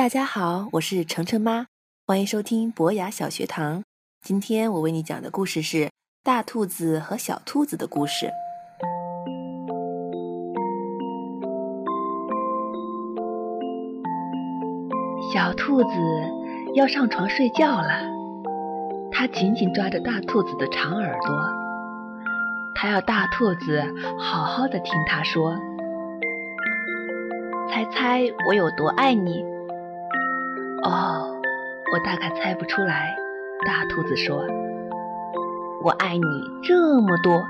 大家好，我是程程妈，欢迎收听博雅小学堂。今天我为你讲的故事是大兔子和小兔子的故事。小兔子要上床睡觉了，它紧紧抓着大兔子的长耳朵，它要大兔子好好的听它说。猜猜我有多爱你？哦，我大概猜不出来。大兔子说：“我爱你这么多。”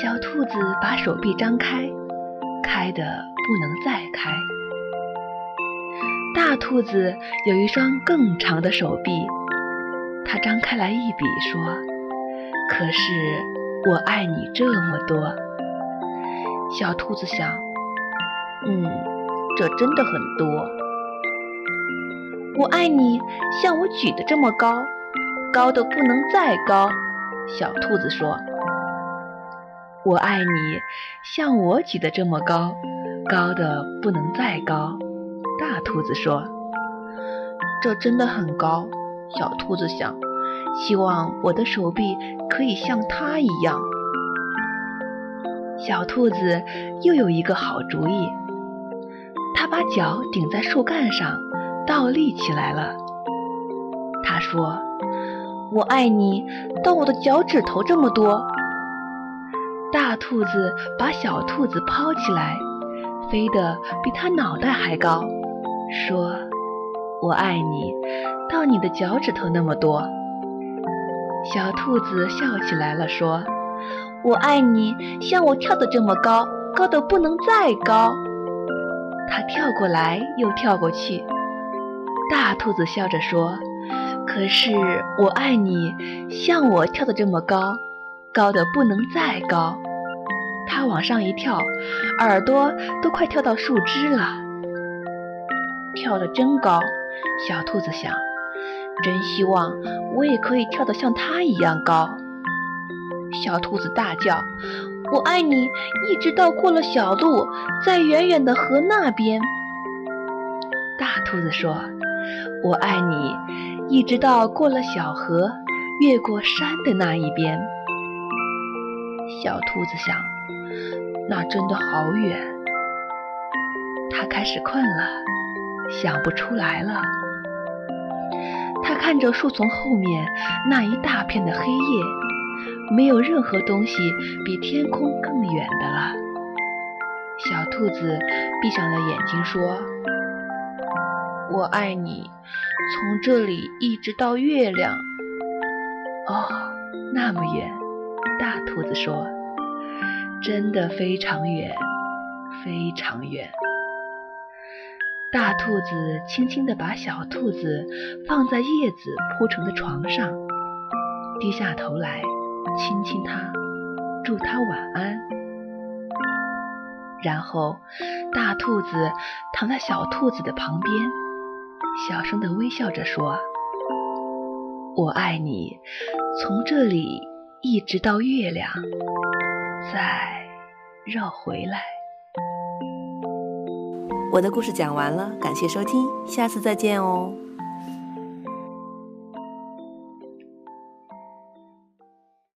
小兔子把手臂张开，开的不能再开。大兔子有一双更长的手臂，它张开来一比说：“可是我爱你这么多。”小兔子想：“嗯。”这真的很多。我爱你，像我举的这么高，高的不能再高。小兔子说：“我爱你，像我举的这么高，高的不能再高。”大兔子说：“这真的很高。”小兔子想：“希望我的手臂可以像它一样。”小兔子又有一个好主意。它把脚顶在树干上，倒立起来了。他说：“我爱你，到我的脚趾头这么多。”大兔子把小兔子抛起来，飞得比它脑袋还高，说：“我爱你，到你的脚趾头那么多。”小兔子笑起来了，说：“我爱你，像我跳的这么高，高的不能再高。”它跳过来又跳过去，大兔子笑着说：“可是我爱你，像我跳的这么高，高的不能再高。”它往上一跳，耳朵都快跳到树枝了。跳得真高，小兔子想，真希望我也可以跳得像它一样高。小兔子大叫。我爱你，一直到过了小路，在远远的河那边。大兔子说：“我爱你，一直到过了小河，越过山的那一边。”小兔子想：“那真的好远。”它开始困了，想不出来了。它看着树丛后面那一大片的黑夜。没有任何东西比天空更远的了。小兔子闭上了眼睛，说：“我爱你，从这里一直到月亮。”哦，那么远。大兔子说：“真的非常远，非常远。”大兔子轻轻地把小兔子放在叶子铺成的床上，低下头来。亲亲它，祝它晚安。然后，大兔子躺在小兔子的旁边，小声的微笑着说：“我爱你，从这里一直到月亮，再绕回来。”我的故事讲完了，感谢收听，下次再见哦。